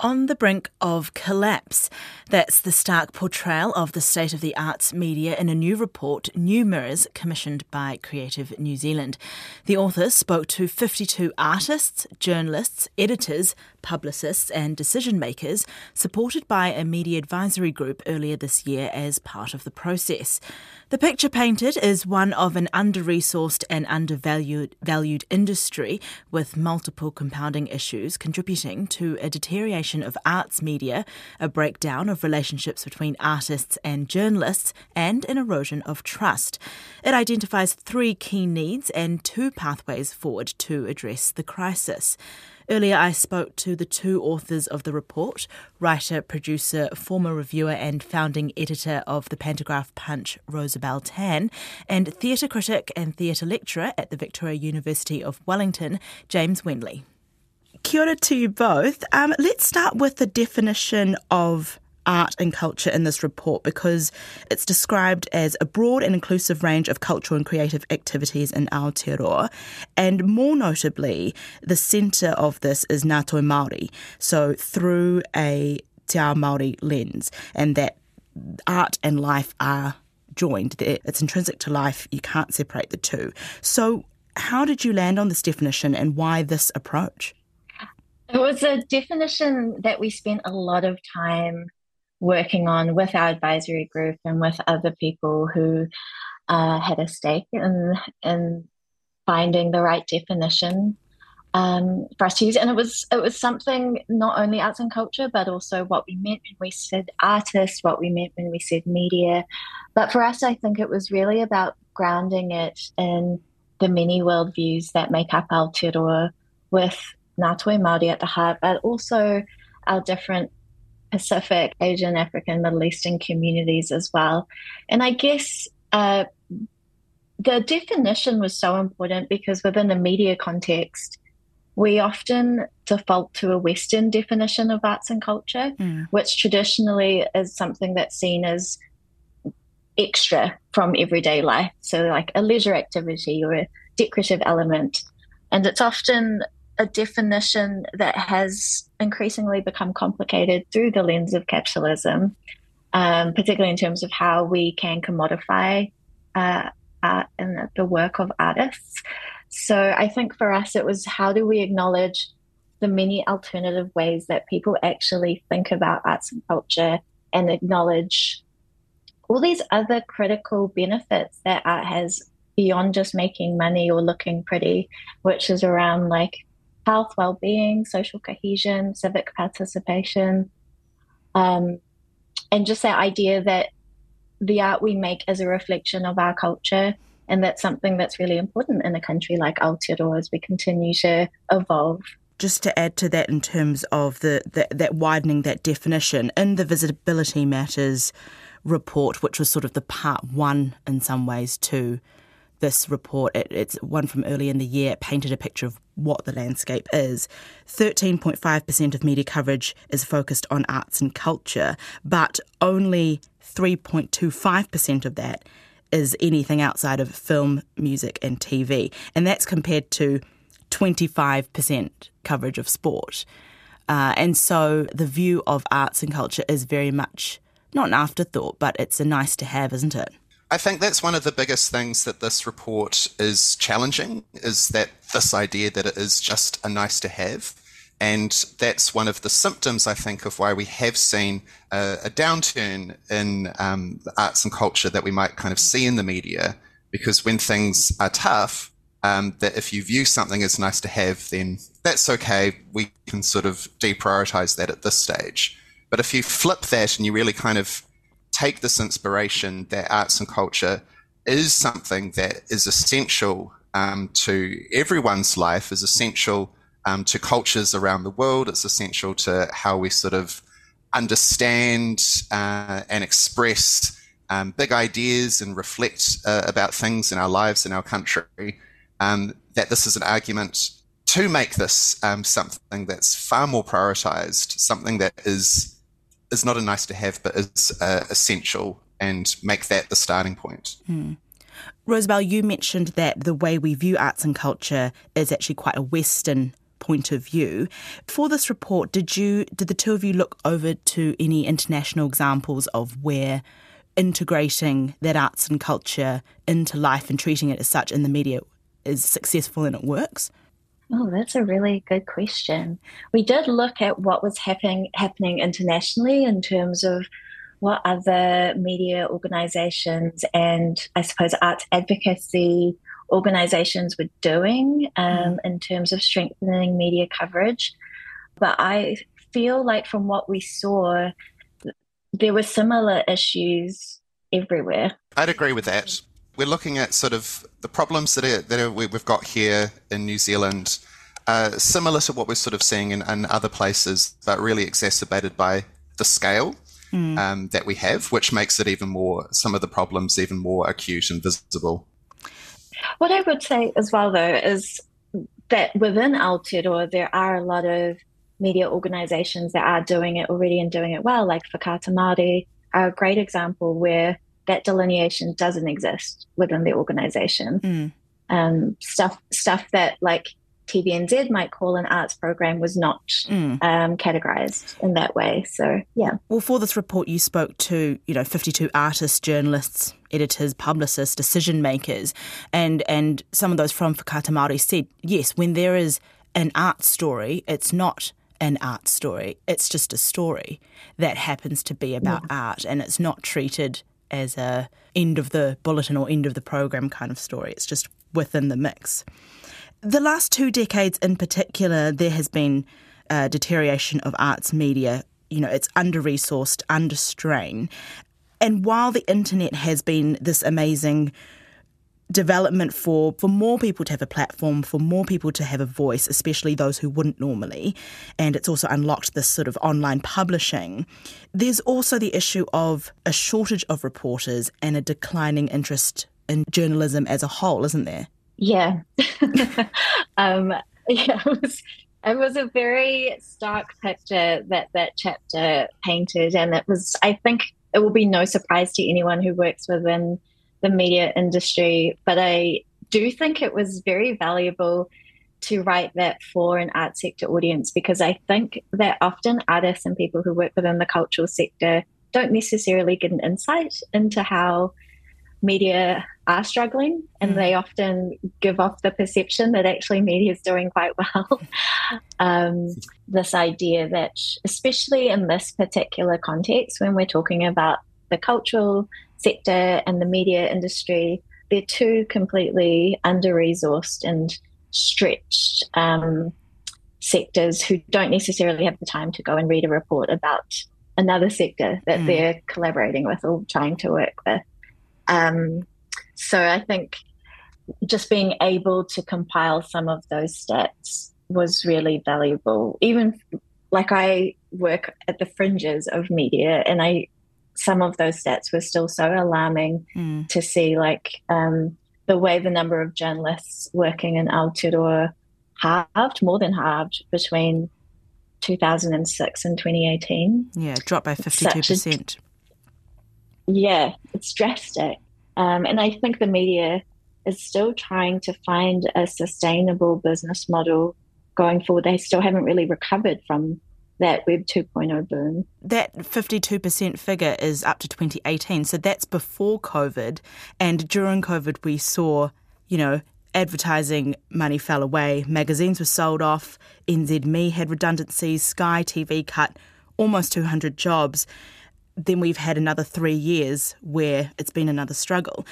on the brink of collapse. That's the stark portrayal of the state of the arts media in a new report, New Mirrors, commissioned by Creative New Zealand. The authors spoke to 52 artists, journalists, editors, publicists, and decision makers, supported by a media advisory group earlier this year as part of the process. The picture painted is one of an under resourced and undervalued valued industry with multiple compounding issues contributing to a deterioration of arts media, a breakdown of relationships between artists and journalists, and an erosion of trust. It identifies three key needs and two pathways forward to address the crisis. Earlier, I spoke to the two authors of the report writer, producer, former reviewer, and founding editor of the Pantograph Punch, Rosabelle Tan, and theatre critic and theatre lecturer at the Victoria University of Wellington, James Wenley. Kia ora to you both. Um, let's start with the definition of art and culture in this report because it's described as a broad and inclusive range of cultural and creative activities in Aotearoa. And more notably, the centre of this is Ngā Toi Māori, so through a Te Ao Māori lens, and that art and life are joined. It's intrinsic to life, you can't separate the two. So, how did you land on this definition and why this approach? It was a definition that we spent a lot of time working on with our advisory group and with other people who uh, had a stake in in finding the right definition um, for us to use. And it was it was something not only arts and culture, but also what we meant when we said artist, what we meant when we said media. But for us, I think it was really about grounding it in the many worldviews that make up Aotearoa with Ngā Toi Māori at the heart, but also our different Pacific, Asian, African, Middle Eastern communities as well. And I guess uh, the definition was so important because within a media context, we often default to a Western definition of arts and culture, mm. which traditionally is something that's seen as extra from everyday life. So, like a leisure activity or a decorative element. And it's often a definition that has increasingly become complicated through the lens of capitalism, um, particularly in terms of how we can commodify uh, art and the work of artists. So I think for us, it was how do we acknowledge the many alternative ways that people actually think about arts and culture and acknowledge all these other critical benefits that art has beyond just making money or looking pretty, which is around like health, well-being, social cohesion, civic participation, um, and just that idea that the art we make is a reflection of our culture, and that's something that's really important in a country like Aotearoa as we continue to evolve. Just to add to that, in terms of the, the that widening that definition in the visibility matters report, which was sort of the part one in some ways too this report, it, it's one from early in the year, painted a picture of what the landscape is. 13.5% of media coverage is focused on arts and culture, but only 3.25% of that is anything outside of film, music, and TV. And that's compared to 25% coverage of sport. Uh, and so the view of arts and culture is very much not an afterthought, but it's a nice to have, isn't it? I think that's one of the biggest things that this report is challenging is that this idea that it is just a nice to have. And that's one of the symptoms, I think, of why we have seen a, a downturn in um, the arts and culture that we might kind of see in the media. Because when things are tough, um, that if you view something as nice to have, then that's okay. We can sort of deprioritize that at this stage. But if you flip that and you really kind of take this inspiration that arts and culture is something that is essential um, to everyone's life, is essential um, to cultures around the world. It's essential to how we sort of understand uh, and express um, big ideas and reflect uh, about things in our lives in our country. Um, that this is an argument to make this um, something that's far more prioritized, something that is is not a nice to have, but is uh, essential, and make that the starting point. Mm. Rosabelle, you mentioned that the way we view arts and culture is actually quite a Western point of view. For this report, did you did the two of you look over to any international examples of where integrating that arts and culture into life and treating it as such in the media is successful and it works? Oh, that's a really good question. We did look at what was happening happening internationally in terms of what other media organizations and I suppose arts advocacy organizations were doing um, mm. in terms of strengthening media coverage. But I feel like from what we saw, there were similar issues everywhere. I'd agree with that. We're looking at sort of the problems that, are, that are, we've got here in New Zealand, uh, similar to what we're sort of seeing in, in other places, but really exacerbated by the scale mm. um, that we have, which makes it even more, some of the problems even more acute and visible. What I would say as well, though, is that within Aotearoa, there are a lot of media organizations that are doing it already and doing it well, like Whakaata Māori are a great example where that delineation doesn't exist within the organization. Mm. Um, stuff stuff that like TVNZ might call an arts program was not mm. um, categorized in that way. So, yeah. Well, for this report, you spoke to, you know, 52 artists, journalists, editors, publicists, decision makers, and, and some of those from Whakaata Māori said, yes, when there is an art story, it's not an art story. It's just a story that happens to be about yeah. art and it's not treated as a end of the bulletin or end of the program kind of story. It's just within the mix. The last two decades in particular, there has been a deterioration of arts media. You know, it's under resourced, under strain. And while the internet has been this amazing development for for more people to have a platform, for more people to have a voice, especially those who wouldn't normally. And it's also unlocked this sort of online publishing. There's also the issue of a shortage of reporters and a declining interest in journalism as a whole, isn't there? Yeah. um, yeah, it was, it was a very stark picture that that chapter painted. And it was, I think, it will be no surprise to anyone who works within the media industry, but I do think it was very valuable to write that for an art sector audience because I think that often artists and people who work within the cultural sector don't necessarily get an insight into how media are struggling and mm. they often give off the perception that actually media is doing quite well. um, this idea that, especially in this particular context, when we're talking about the cultural sector and the media industry, they're two completely under resourced and stretched um, sectors who don't necessarily have the time to go and read a report about another sector that mm. they're collaborating with or trying to work with. Um, so I think just being able to compile some of those stats was really valuable. Even like I work at the fringes of media and I some of those stats were still so alarming mm. to see, like um, the way the number of journalists working in Aotearoa halved, more than halved between 2006 and 2018. Yeah, dropped by 52%. A, yeah, it's drastic. Um, and I think the media is still trying to find a sustainable business model going forward. They still haven't really recovered from that Web 2.0 boom. That 52% figure is up to 2018, so that's before COVID. And during COVID, we saw, you know, advertising money fell away, magazines were sold off, NZME had redundancies, Sky TV cut almost 200 jobs. Then we've had another three years where it's been another struggle.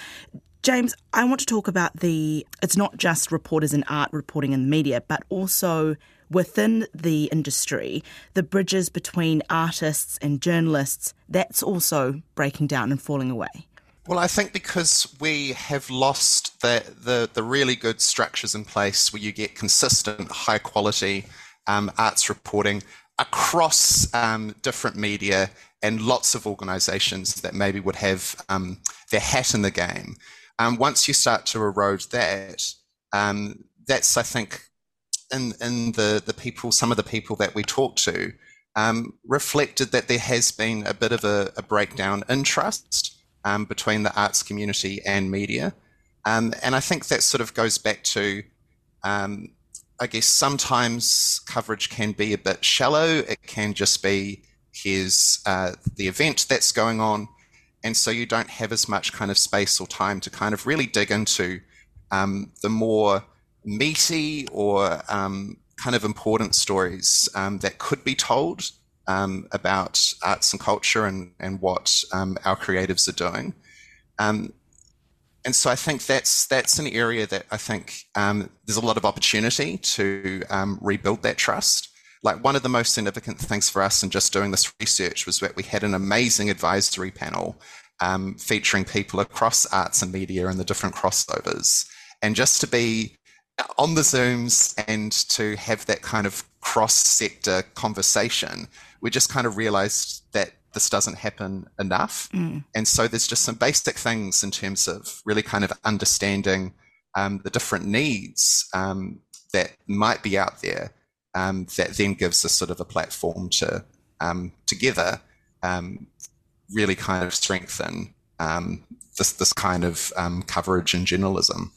James, I want to talk about the it's not just reporters in art reporting in the media, but also within the industry, the bridges between artists and journalists, that's also breaking down and falling away. Well, I think because we have lost the, the, the really good structures in place where you get consistent, high quality um, arts reporting across um, different media and lots of organizations that maybe would have um, their hat in the game. Um, once you start to erode that, um, that's, I think, in in the the people, some of the people that we talked to, um, reflected that there has been a bit of a, a breakdown in trust um, between the arts community and media, um, and I think that sort of goes back to um, I guess sometimes coverage can be a bit shallow. It can just be here's uh, the event that's going on. And so you don't have as much kind of space or time to kind of really dig into um, the more meaty or um, kind of important stories um, that could be told um, about arts and culture and, and what um, our creatives are doing. Um, and so I think that's that's an area that I think there's a lot of opportunity to rebuild that trust. Like one of the most significant things for us in just doing this research was that we had an amazing advisory panel um, featuring people across arts and media and the different crossovers, and just to be on the Zooms and to have that kind of cross sector conversation, we just kind of realized that this doesn't happen enough. Mm. And so there's just some basic things in terms of really kind of understanding um, the different needs um, that might be out there um, that then gives us sort of a platform to um, together um, really kind of strengthen um, this, this kind of coverage and journalism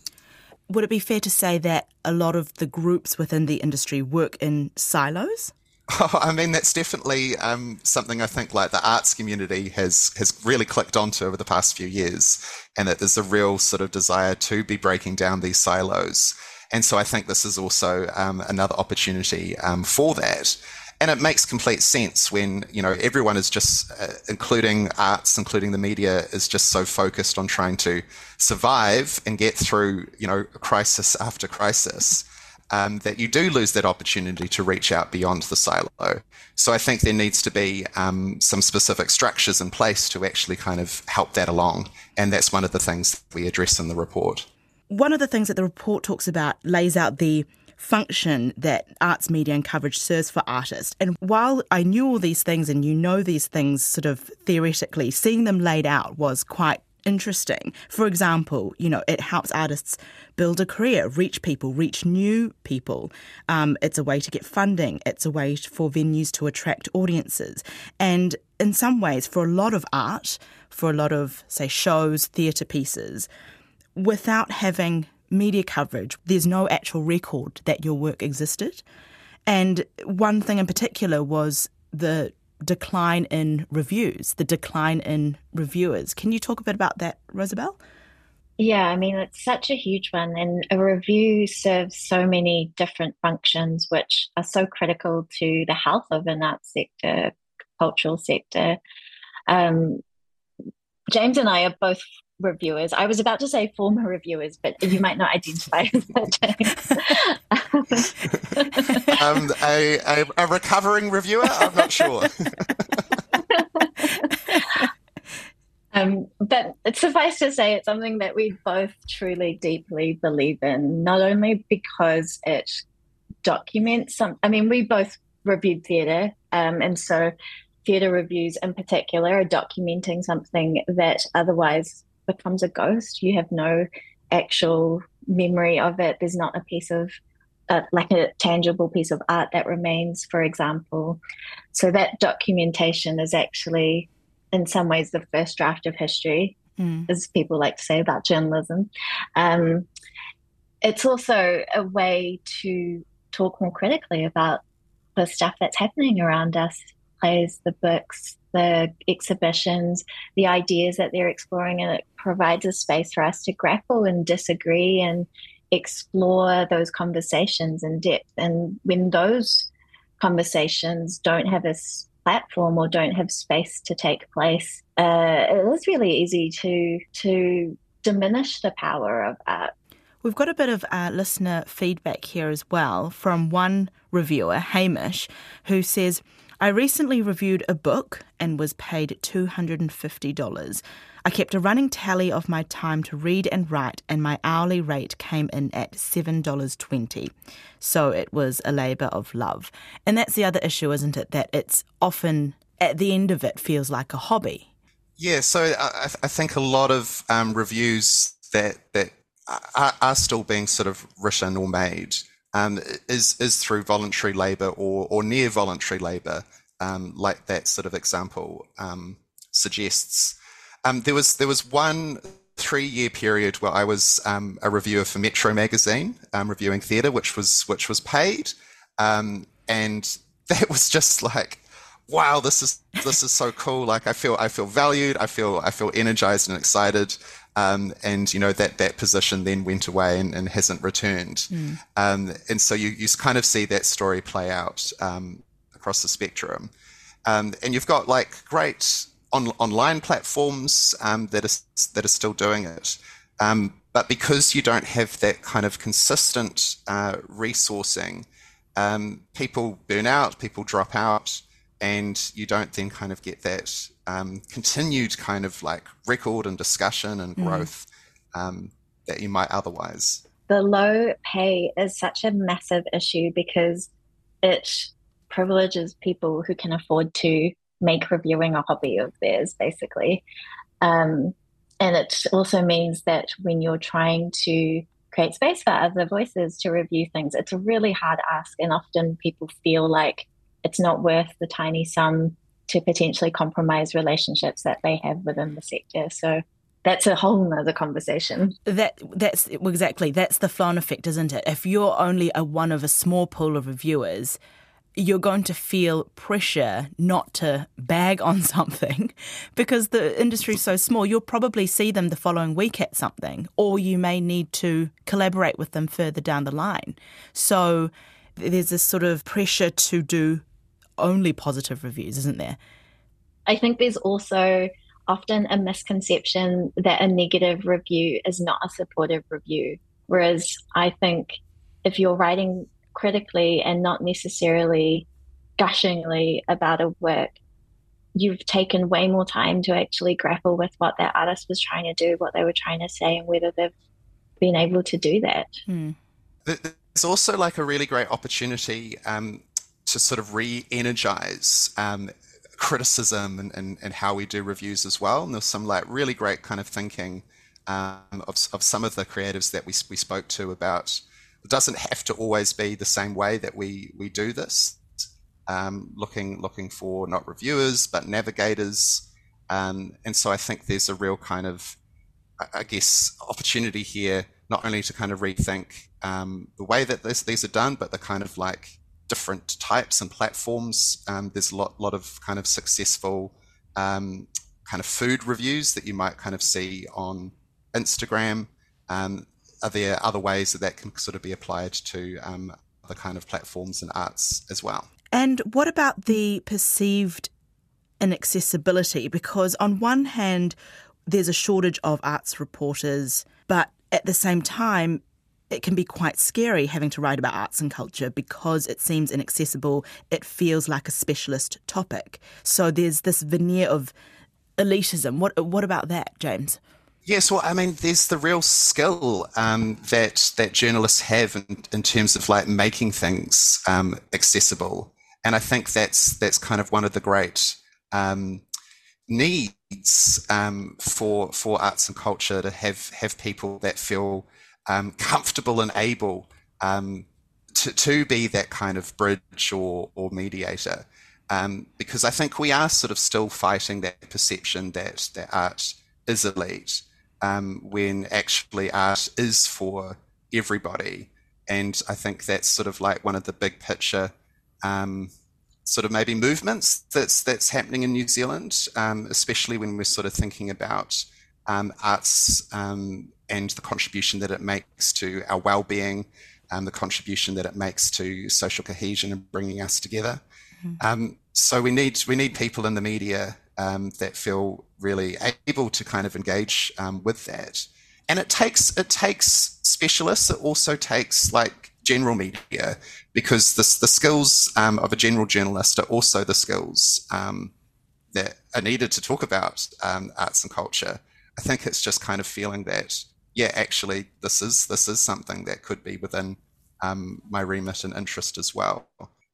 would it be fair to say that a lot of the groups within the industry work in silos? Oh, I mean, that's definitely um, something I think like the arts community has has really clicked onto over the past few years, and that there's a real sort of desire to be breaking down these silos. And so I think this is also um, another opportunity um, for that and it makes complete sense when you know everyone is just uh, including arts including the media is just so focused on trying to survive and get through you know crisis after crisis um, that you do lose that opportunity to reach out beyond the silo. So i think there needs to be um, some specific structures in place to actually kind of help that along. And that's one of the things we address in the report. One of the things that the report talks about lays out the function that arts media and coverage serves for artists. And while I knew all these things and you know these things sort of theoretically, seeing them laid out was quite interesting. For example, you know, it helps artists build a career, reach people, reach new people. Um, it's a way to get funding. It's a way for venues to attract audiences. And in some ways, for a lot of art, for a lot of, say, shows, theatre pieces, without having media coverage, there's no actual record that your work existed. And one thing in particular was the decline in reviews, the decline in reviewers. Can you talk a bit about that, Rosabelle? Yeah, I mean, it's such a huge one. And a review serves so many different functions, which are so critical to the health of an arts sector, cultural sector. Um, James and I are both reviewers. I was about to say former reviewers, but you might not identify as that. um, a, a, a recovering reviewer? I'm not sure. Um, but suffice to say, it's something that we both truly, deeply believe in, not only because it documents some, I mean, we both reviewed theatre, um, and so theatre reviews in particular are documenting something that otherwise becomes a ghost. You have no actual memory of it. There's not a piece of uh, like a tangible piece of art that remains, for example. So that documentation is actually, in some ways, the first draft of history, mm. as people like to say about journalism. Um, it's also a way to talk more critically about the stuff that's happening around us plays, the books, the exhibitions, the ideas that they're exploring, and it provides a space for us to grapple and disagree and explore those conversations in depth. And when those conversations don't have a platform or don't have space to take place, uh, it is really easy to to diminish the power of art. We've got a bit of uh, listener feedback here as well from one reviewer, Hamish, who says, I recently reviewed a book and was paid $250. I kept a running tally of my time to read and write, and my hourly rate came in at $7.20. So it was a labour of love. And that's the other issue, isn't it? That it's often, at the end of it, feels like a hobby. Yeah, so I, I think a lot of um, reviews that, that are, are still being sort of written or made um, is is through voluntary labour or or near voluntary labour, um, like that sort of example um, suggests. Um, there was there was one three year period where I was um, a reviewer for Metro magazine, um, reviewing theatre, which was which was paid, and that was just like, wow, this is this is so cool. Like I feel I feel valued, I feel I feel energized and excited. Um, and you know that that position then went away and, and hasn't returned. Mm. Um, and so you you kind of see that story play out um, across the spectrum. Um, and you've got like great on, online platforms um, that are that are still doing it. Um, but because you don't have that kind of consistent uh, resourcing, um, people burn out, people drop out, and you don't then kind of get that um, continued kind of like record and discussion and mm. growth mm. that you might otherwise. The low pay is such a massive issue because it privileges people who can afford to make reviewing a hobby of theirs, basically. Um, and it also means that when you're trying to create space for other voices to review things, it's a really hard ask. And often people feel like it's not worth the tiny sum to potentially compromise relationships that they have within the sector. So that's a whole nother conversation. That that's exactly that's the flow effect, isn't it? If you're only a one of a small pool of reviewers, you're going to feel pressure not to bag on something because the industry's so small. You'll probably see them the following week at something, or you may need to collaborate with them further down the line. So there's this sort of pressure to do only positive reviews, isn't there? I think there's also often a misconception that a negative review is not a supportive review. Whereas I think if you're writing critically and not necessarily gushingly about a work, you've taken way more time to actually grapple with what that artist was trying to do, what they were trying to say, and whether they've been able to do that. Hmm. There's also like a really great opportunity um, to sort of re-energize um, criticism and, and, and, how we do reviews as well. And there's some like really great kind of thinking um, of, of some of the creatives that we, we spoke to about it doesn't have to always be the same way that we we do this. Um, looking looking for not reviewers but navigators, um, and so I think there's a real kind of I guess opportunity here not only to kind of rethink um, the way that this, these are done, but the kind of like different types and platforms. Um, there's a lot lot of kind of successful um, kind of food reviews that you might kind of see on Instagram. Um, are there other ways that that can sort of be applied to um, other kind of platforms and arts as well? And what about the perceived inaccessibility? Because on one hand, there's a shortage of arts reporters, but at the same time, it can be quite scary having to write about arts and culture because it seems inaccessible. It feels like a specialist topic. So there's this veneer of elitism. What what about that, James? Yes, well, I mean, there's the real skill um, that that journalists have in, in, terms of like making things um, accessible, and I think that's that's kind of one of the great um, needs um, for for arts and culture to have have people that feel um, comfortable and able um, to to be that kind of bridge or or mediator, because I think we are sort of still fighting that perception that that art is elite um, when actually art is for everybody. And I think that's sort of like one of the big picture um, sort of maybe movements that's that's happening in New Zealand, um, especially when we're sort of thinking about um, arts um, and the contribution that it makes to our well-being, um, the contribution that it makes to social cohesion and bringing us together. Mm-hmm. so we need we need people in the media um, that feel really able to kind of engage um, with that. And it takes it takes specialists. It also takes like general media because the the skills um, of a general journalist are also the skills um, that are needed to talk about um, arts and culture. I think it's just kind of feeling that yeah, actually, this is this is something that could be within um, my remit and interest as well.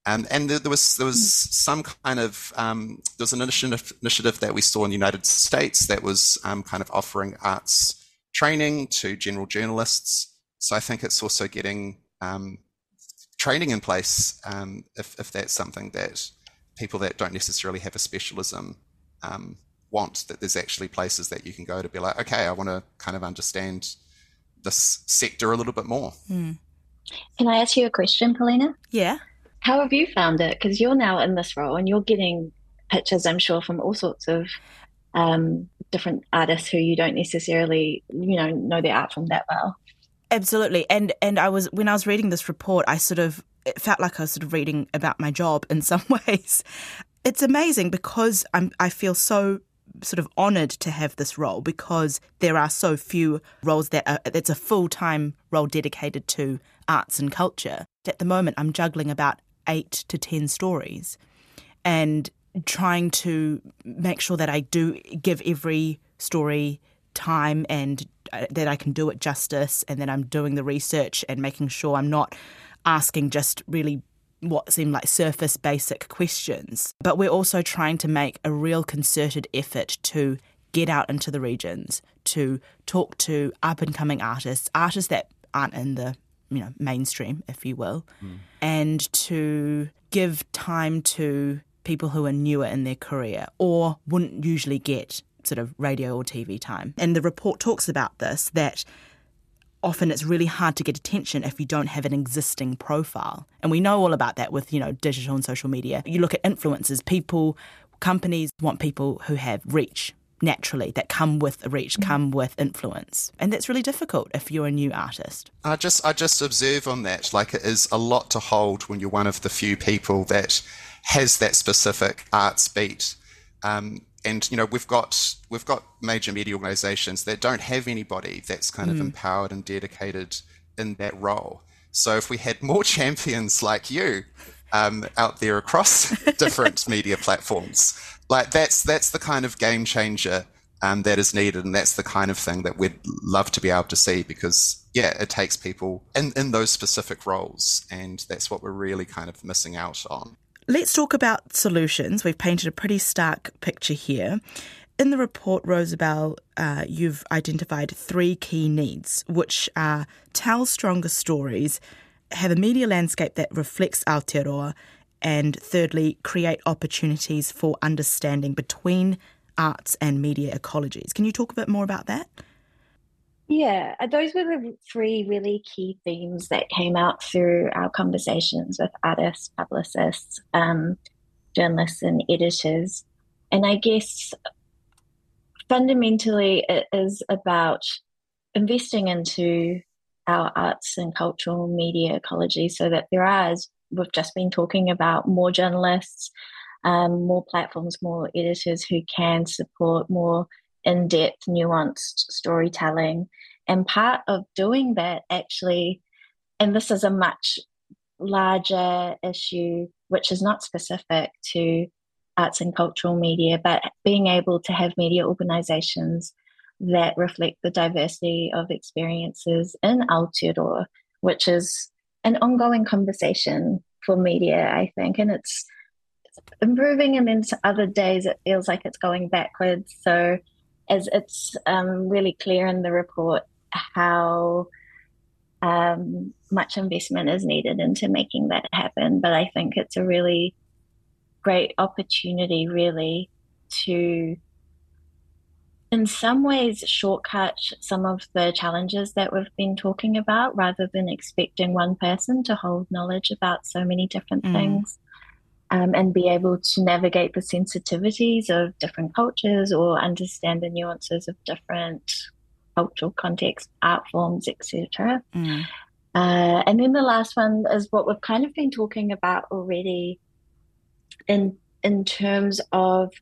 Um, and there, there, was there was some kind of um, there was an initiative, initiative that we saw in the United States that was um, kind of offering arts training to general journalists. So I think it's also getting um, training in place um, if, if that's something that people that don't necessarily have a specialism um, want that there's actually places that you can go to be like, okay, I want to kind of understand this sector a little bit more. Mm. Can I ask you a question, Paulina? Yeah. How have you found it? Because you're now in this role and you're getting pictures, I'm sure, from all sorts of um, different artists who you don't necessarily, you know, know their art from that well. Absolutely. And and I was when I was reading this report, I sort of it felt like I was sort of reading about my job in some ways. It's amazing because I'm I feel so sort of honored to have this role because there are so few roles that are it's a full-time role dedicated to arts and culture. At the moment I'm juggling about 8 to 10 stories and trying to make sure that I do give every story time and uh, that I can do it justice and that I'm doing the research and making sure I'm not asking just really what seem like surface basic questions. But we're also trying to make a real concerted effort to get out into the regions, to talk to up and coming artists, artists that aren't in the you know mainstream, if you will, mm. and to give time to people who are newer in their career or wouldn't usually get sort of radio or TV time. And the report talks about this that often it's really hard to get attention if you don't have an existing profile. And we know all about that with, you know, digital and social media. You look at influencers, people, companies want people who have reach naturally that come with reach, come with influence. And that's really difficult if you're a new artist. I just I just observe on that like it is a lot to hold when you're one of the few people that has that specific arts beat. Um, and you know we've got we've got major media organizations that don't have anybody that's kind mm. of empowered and dedicated in that role. So if we had more champions like you um, out there across different media platforms like that's that's the kind of game changer um, that is needed. And that's the kind of thing that we'd love to be able to see because yeah it takes people in, in those specific roles. And that's what we're really kind of missing out on Let's talk about solutions. We've painted a pretty stark picture here. In the report, Rosabelle, uh, you've identified three key needs, which are tell stronger stories, have a media landscape that reflects Aotearoa, and thirdly, create opportunities for understanding between arts and media ecologies. Can you talk a bit more about that? Yeah, uh, those were the three really key themes that came out through our conversations with artists, publicists, um, journalists, and editors. And I guess fundamentally, it is about investing into our arts and cultural media ecology so that there are, as we've just been talking about, more journalists, um, more platforms, more editors who can support more in depth, nuanced storytelling. And part of doing that actually, and this is a much larger issue, which is not specific to arts and cultural media, but being able to have media organizations that reflect the diversity of experiences in Aotearoa, which is an ongoing conversation for media, I think. And it's, improving, and then to other days it feels like it's going backwards. So as it's um, really clear in the report how um, much investment is needed into making that happen. But I think it's a really great opportunity, really, to in some ways shortcut some of the challenges that we've been talking about rather than expecting one person to hold knowledge about so many different mm. things um, and be able to navigate the sensitivities of different cultures or understand the nuances of different cultural contexts, art forms, etc. Mm. Uh, and then the last one is what we've kind of been talking about already, in in terms of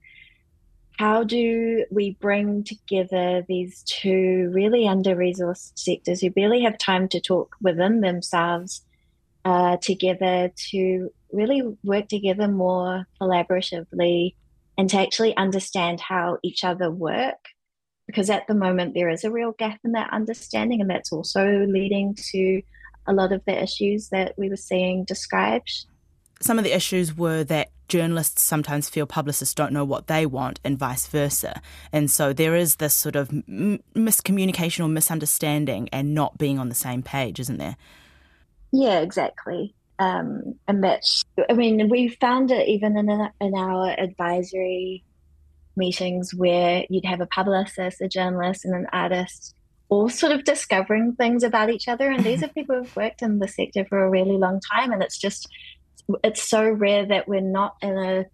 how do we bring together these two really under-resourced sectors who barely have time to talk within themselves uh, together to really work together more collaboratively and to actually understand how each other work. Because at the moment, there is a real gap in that understanding, and that's also leading to a lot of the issues that we were seeing described. Some of the issues were that journalists sometimes feel publicists don't know what they want and vice versa. And so there is this sort of m- miscommunication or misunderstanding and not being on the same page, isn't there? Yeah, exactly. Um, and that's, I mean, we found it even in, a, in our advisory meetings where you'd have a publicist, a journalist, and an artist all sort of discovering things about each other. And these are people who've worked in the sector for a really long time. And it's just, it's so rare that we're not in a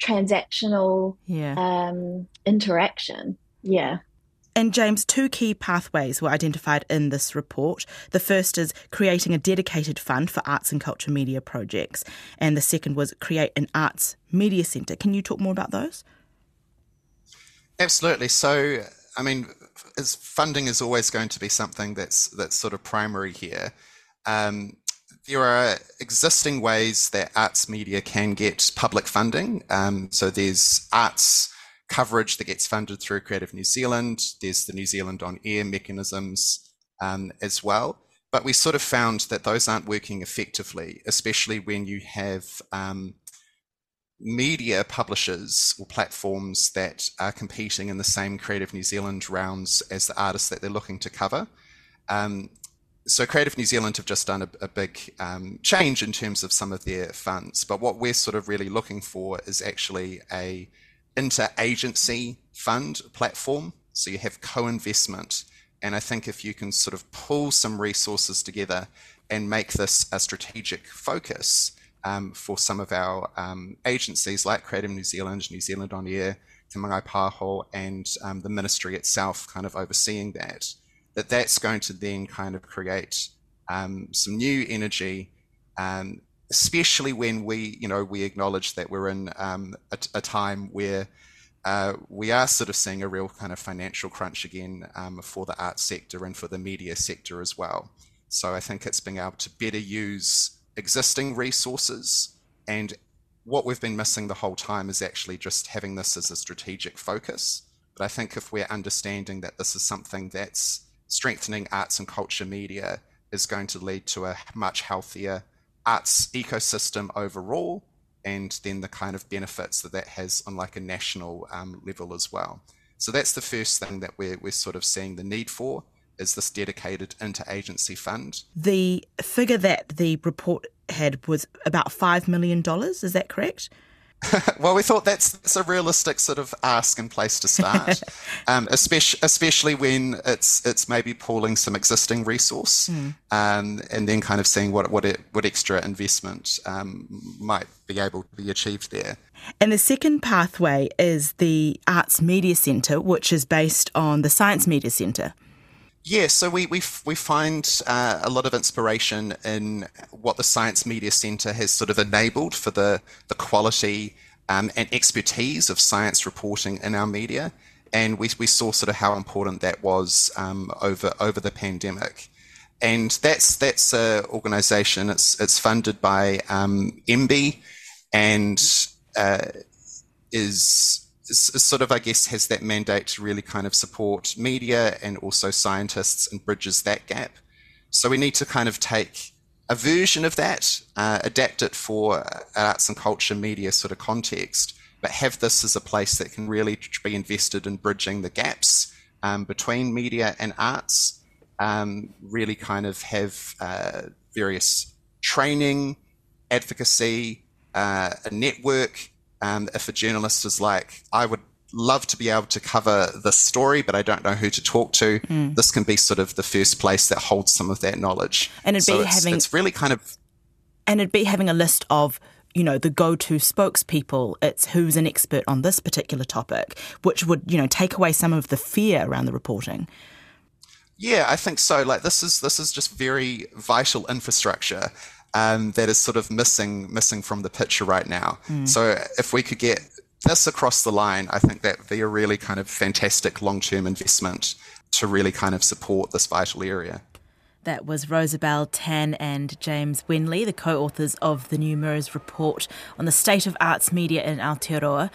transactional yeah. um, interaction. Yeah. And James, two key pathways were identified in this report. The first is creating a dedicated fund for arts and culture media projects, and the second was create an arts media centre. Can you talk more about those? Absolutely. So, I mean, funding is always going to be something that's that's sort of primary here. Um, there are existing ways that arts media can get public funding. Um, so there's arts coverage that gets funded through Creative New Zealand. There's the New Zealand on air mechanisms um, as well. But we sort of found that those aren't working effectively, especially when you have um, media publishers or platforms that are competing in the same Creative New Zealand rounds as the artists that they're looking to cover. Um, so Creative New Zealand have just done a, a big um, change in terms of some of their funds, but what we're sort of really looking for is actually a inter-agency fund platform. So you have co-investment, and I think if you can sort of pull some resources together and make this a strategic focus um, for some of our um, agencies like Creative New Zealand, New Zealand On Air, Te Māngai Pāho, and um, the ministry itself kind of overseeing that that that's going to then kind of create um, some new energy, um, especially when we, you know, we acknowledge that we're in um, a, a, time where uh, we are sort of seeing a real kind of financial crunch again um, for the arts sector and for the media sector as well. So I think it's being able to better use existing resources and what we've been missing the whole time is actually just having this as a strategic focus. But I think if we're understanding that this is something that's strengthening arts and culture media is going to lead to a much healthier arts ecosystem overall and then the kind of benefits that that has on like a national um, level as well. So that's the first thing that we're, we're sort of seeing the need for is this dedicated interagency fund. The figure that the report had was about $5 million is that correct well, we thought that's, that's a realistic sort of ask and place to start, um, especially especially when it's it's maybe pooling some existing resource, mm. um, and then kind of seeing what what it, what extra investment um, might be able to be achieved there. And the second pathway is the Arts Media Centre, which is based on the Science Media Centre. Yeah, so we we we find uh, a lot of inspiration in what the Science Media Centre has sort of enabled for the the quality um, and expertise of science reporting in our media, and we we saw sort of how important that was um, over over the pandemic, and that's that's a organisation. It's it's funded by um, MBIE, and uh, is sort of, I guess, has that mandate to really kind of support media and also scientists and bridges that gap. So we need to kind of take a version of that, uh, adapt it for arts and culture media sort of context, but have this as a place that can really be invested in bridging the gaps um, between media and arts. Um, really kind of have uh, various training, advocacy, uh, a network um, if a journalist is like, I would love to be able to cover this story, but I don't know who to talk to, mm. this can be sort of the first place that holds some of that knowledge. And it'd so be it's, having it's really kind of and it'd be having a list of you know the go-to spokespeople it's who's an expert on this particular topic which would you know take away some of the fear around the reporting yeah i think so like this is this is just very vital infrastructure um, that is sort of missing missing from the picture right now. Mm. So if we could get this across the line, I think that would be a really kind of fantastic long term investment to really kind of support this vital area. That was Rosabelle Tan and James Wenley, the co authors of the New Mirrors report on the state of arts media in Aotearoa.